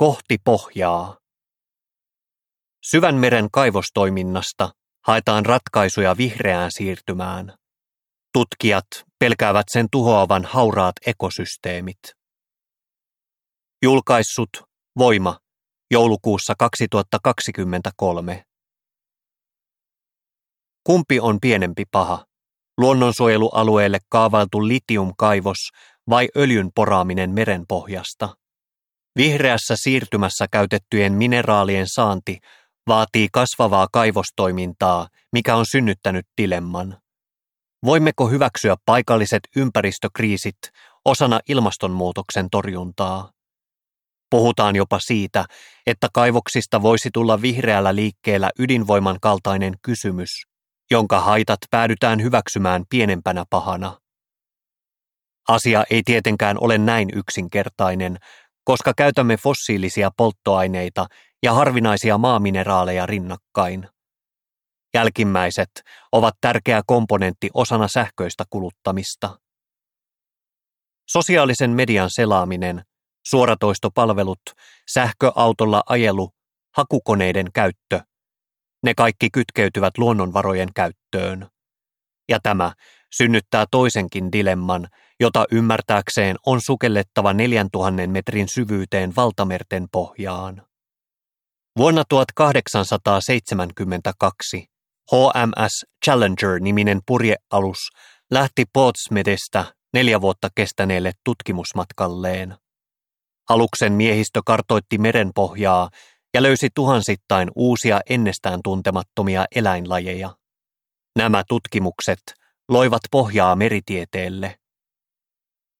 Kohti pohjaa. Syvänmeren kaivostoiminnasta haetaan ratkaisuja vihreään siirtymään. Tutkijat pelkäävät sen tuhoavan hauraat ekosysteemit. Julkaissut Voima joulukuussa 2023. Kumpi on pienempi paha? Luonnonsuojelualueelle kaavailtu litiumkaivos vai öljyn poraaminen merenpohjasta? Vihreässä siirtymässä käytettyjen mineraalien saanti vaatii kasvavaa kaivostoimintaa, mikä on synnyttänyt dilemman. Voimmeko hyväksyä paikalliset ympäristökriisit osana ilmastonmuutoksen torjuntaa? Puhutaan jopa siitä, että kaivoksista voisi tulla vihreällä liikkeellä ydinvoiman kaltainen kysymys, jonka haitat päädytään hyväksymään pienempänä pahana. Asia ei tietenkään ole näin yksinkertainen, koska käytämme fossiilisia polttoaineita ja harvinaisia maamineraaleja rinnakkain. Jälkimmäiset ovat tärkeä komponentti osana sähköistä kuluttamista. Sosiaalisen median selaaminen, suoratoistopalvelut, sähköautolla ajelu, hakukoneiden käyttö, ne kaikki kytkeytyvät luonnonvarojen käyttöön. Ja tämä synnyttää toisenkin dilemman, jota ymmärtääkseen on sukellettava 4000 metrin syvyyteen valtamerten pohjaan. Vuonna 1872 HMS Challenger-niminen purjealus lähti Portsmouthista neljä vuotta kestäneelle tutkimusmatkalleen. Aluksen miehistö kartoitti merenpohjaa ja löysi tuhansittain uusia ennestään tuntemattomia eläinlajeja. Nämä tutkimukset loivat pohjaa meritieteelle.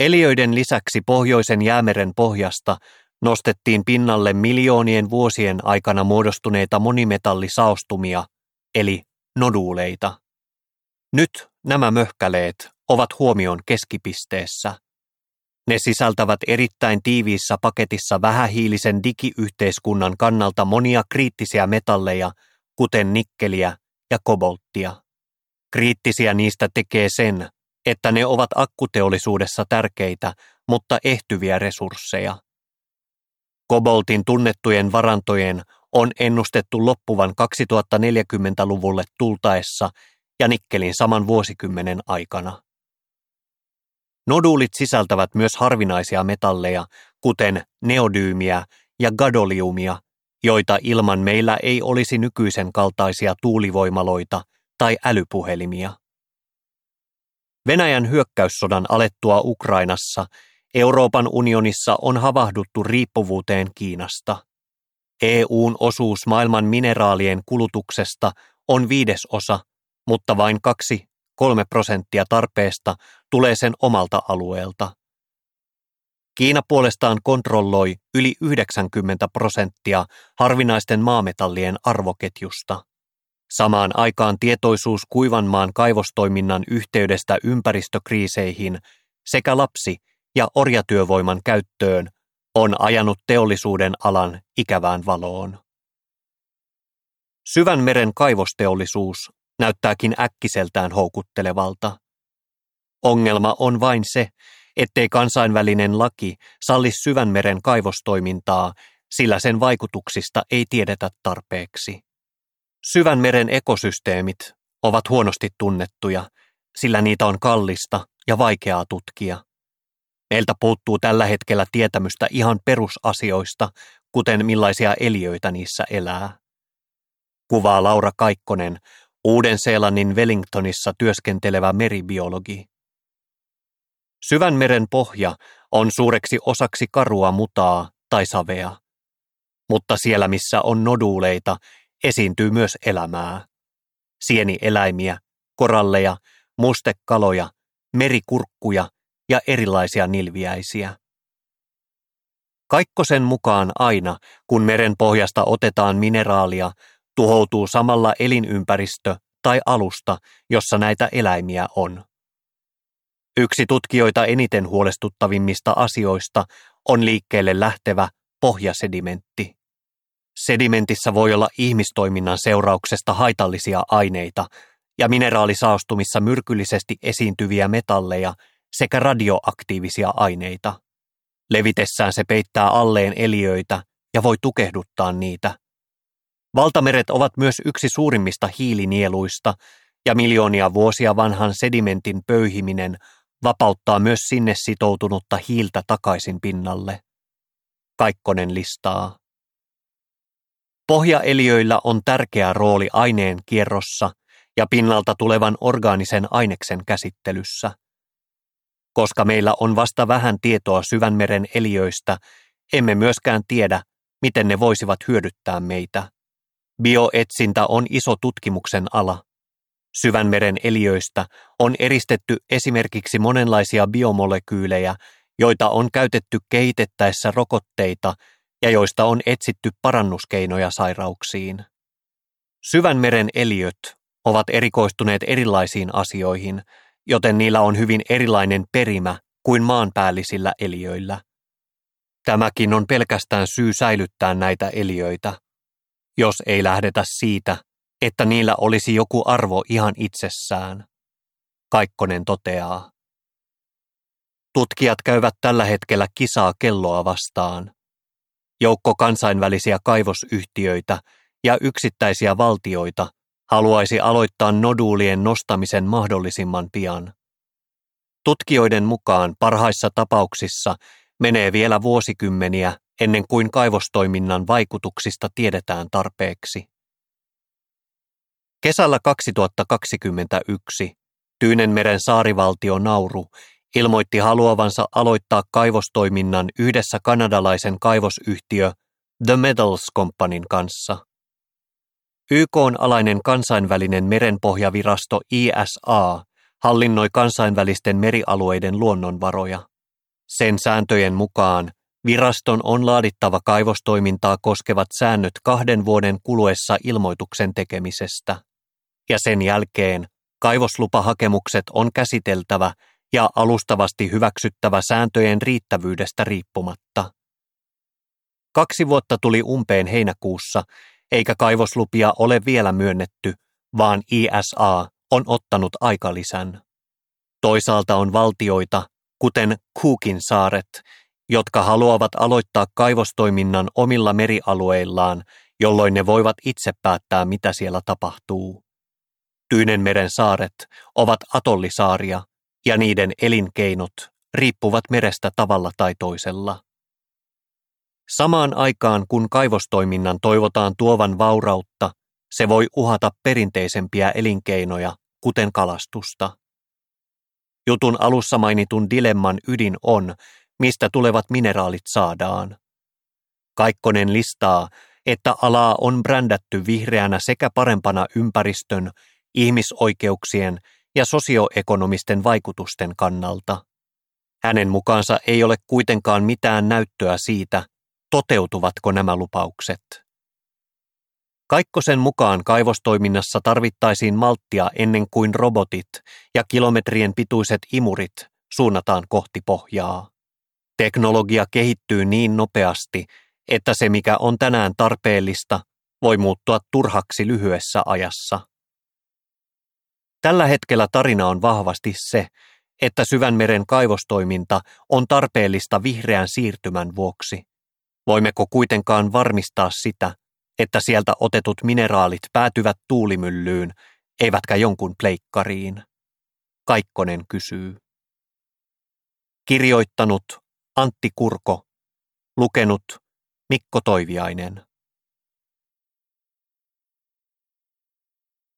Eliöiden lisäksi pohjoisen jäämeren pohjasta nostettiin pinnalle miljoonien vuosien aikana muodostuneita monimetallisaostumia, eli noduuleita. Nyt nämä möhkäleet ovat huomion keskipisteessä. Ne sisältävät erittäin tiiviissä paketissa vähähiilisen digiyhteiskunnan kannalta monia kriittisiä metalleja, kuten nikkeliä ja kobolttia. Kriittisiä niistä tekee sen, että ne ovat akkuteollisuudessa tärkeitä, mutta ehtyviä resursseja. Koboltin tunnettujen varantojen on ennustettu loppuvan 2040-luvulle tultaessa ja nikkelin saman vuosikymmenen aikana. Noduulit sisältävät myös harvinaisia metalleja, kuten neodyymiä ja gadoliumia, joita ilman meillä ei olisi nykyisen kaltaisia tuulivoimaloita tai älypuhelimia. Venäjän hyökkäyssodan alettua Ukrainassa Euroopan unionissa on havahduttu riippuvuuteen Kiinasta. EUn osuus maailman mineraalien kulutuksesta on viidesosa, mutta vain kaksi kolme prosenttia tarpeesta tulee sen omalta alueelta. Kiina puolestaan kontrolloi yli 90 prosenttia harvinaisten maametallien arvoketjusta. Samaan aikaan tietoisuus kuivanmaan kaivostoiminnan yhteydestä ympäristökriiseihin sekä lapsi- ja orjatyövoiman käyttöön on ajanut teollisuuden alan ikävään valoon. Syvän meren kaivosteollisuus näyttääkin äkkiseltään houkuttelevalta. Ongelma on vain se, ettei kansainvälinen laki salli syvänmeren kaivostoimintaa, sillä sen vaikutuksista ei tiedetä tarpeeksi. Syvänmeren ekosysteemit ovat huonosti tunnettuja, sillä niitä on kallista ja vaikeaa tutkia. Meiltä puuttuu tällä hetkellä tietämystä ihan perusasioista, kuten millaisia eliöitä niissä elää. Kuvaa Laura Kaikkonen, Uuden-Seelannin Wellingtonissa työskentelevä meribiologi. Syvän meren pohja on suureksi osaksi karua mutaa tai savea. Mutta siellä missä on noduuleita, esiintyy myös elämää. Sienieläimiä, koralleja, mustekaloja, merikurkkuja ja erilaisia nilviäisiä. Kaikkosen mukaan aina, kun meren pohjasta otetaan mineraalia, tuhoutuu samalla elinympäristö tai alusta, jossa näitä eläimiä on. Yksi tutkijoita eniten huolestuttavimmista asioista on liikkeelle lähtevä pohjasedimentti. Sedimentissä voi olla ihmistoiminnan seurauksesta haitallisia aineita ja mineraalisaastumissa myrkyllisesti esiintyviä metalleja sekä radioaktiivisia aineita. Levitessään se peittää alleen eliöitä ja voi tukehduttaa niitä. Valtameret ovat myös yksi suurimmista hiilinieluista, ja miljoonia vuosia vanhan sedimentin pöyhiminen vapauttaa myös sinne sitoutunutta hiiltä takaisin pinnalle. Kaikkonen listaa. Pohjaeliöillä on tärkeä rooli aineen kierrossa ja pinnalta tulevan orgaanisen aineksen käsittelyssä. Koska meillä on vasta vähän tietoa syvänmeren eliöistä, emme myöskään tiedä, miten ne voisivat hyödyttää meitä. Bioetsintä on iso tutkimuksen ala. Syvänmeren eliöistä on eristetty esimerkiksi monenlaisia biomolekyylejä, joita on käytetty kehitettäessä rokotteita ja joista on etsitty parannuskeinoja sairauksiin. Syvänmeren eliöt ovat erikoistuneet erilaisiin asioihin, joten niillä on hyvin erilainen perimä kuin maanpäällisillä eliöillä. Tämäkin on pelkästään syy säilyttää näitä eliöitä, jos ei lähdetä siitä, että niillä olisi joku arvo ihan itsessään. Kaikkonen toteaa. Tutkijat käyvät tällä hetkellä kisaa kelloa vastaan. Joukko kansainvälisiä kaivosyhtiöitä ja yksittäisiä valtioita haluaisi aloittaa noduulien nostamisen mahdollisimman pian. Tutkijoiden mukaan parhaissa tapauksissa menee vielä vuosikymmeniä ennen kuin kaivostoiminnan vaikutuksista tiedetään tarpeeksi. Kesällä 2021 Tyynenmeren saarivaltio Nauru ilmoitti haluavansa aloittaa kaivostoiminnan yhdessä kanadalaisen kaivosyhtiö The Metals Companyn kanssa. YK on alainen kansainvälinen merenpohjavirasto ISA hallinnoi kansainvälisten merialueiden luonnonvaroja. Sen sääntöjen mukaan viraston on laadittava kaivostoimintaa koskevat säännöt kahden vuoden kuluessa ilmoituksen tekemisestä ja sen jälkeen kaivoslupahakemukset on käsiteltävä ja alustavasti hyväksyttävä sääntöjen riittävyydestä riippumatta. Kaksi vuotta tuli umpeen heinäkuussa, eikä kaivoslupia ole vielä myönnetty, vaan ISA on ottanut aikalisän. Toisaalta on valtioita, kuten Cookin saaret, jotka haluavat aloittaa kaivostoiminnan omilla merialueillaan, jolloin ne voivat itse päättää, mitä siellä tapahtuu. Tyynenmeren saaret ovat atollisaaria ja niiden elinkeinot riippuvat merestä tavalla tai toisella. Samaan aikaan kun kaivostoiminnan toivotaan tuovan vaurautta, se voi uhata perinteisempiä elinkeinoja, kuten kalastusta. Jutun alussa mainitun dilemman ydin on, mistä tulevat mineraalit saadaan. Kaikkonen listaa, että alaa on brändätty vihreänä sekä parempana ympäristön ihmisoikeuksien ja sosioekonomisten vaikutusten kannalta. Hänen mukaansa ei ole kuitenkaan mitään näyttöä siitä, toteutuvatko nämä lupaukset. Kaikkosen mukaan kaivostoiminnassa tarvittaisiin malttia ennen kuin robotit ja kilometrien pituiset imurit suunnataan kohti pohjaa. Teknologia kehittyy niin nopeasti, että se mikä on tänään tarpeellista voi muuttua turhaksi lyhyessä ajassa. Tällä hetkellä tarina on vahvasti se, että syvänmeren kaivostoiminta on tarpeellista vihreän siirtymän vuoksi. Voimmeko kuitenkaan varmistaa sitä, että sieltä otetut mineraalit päätyvät tuulimyllyyn, eivätkä jonkun pleikkariin? Kaikkonen kysyy. Kirjoittanut Antti Kurko. Lukenut Mikko Toiviainen.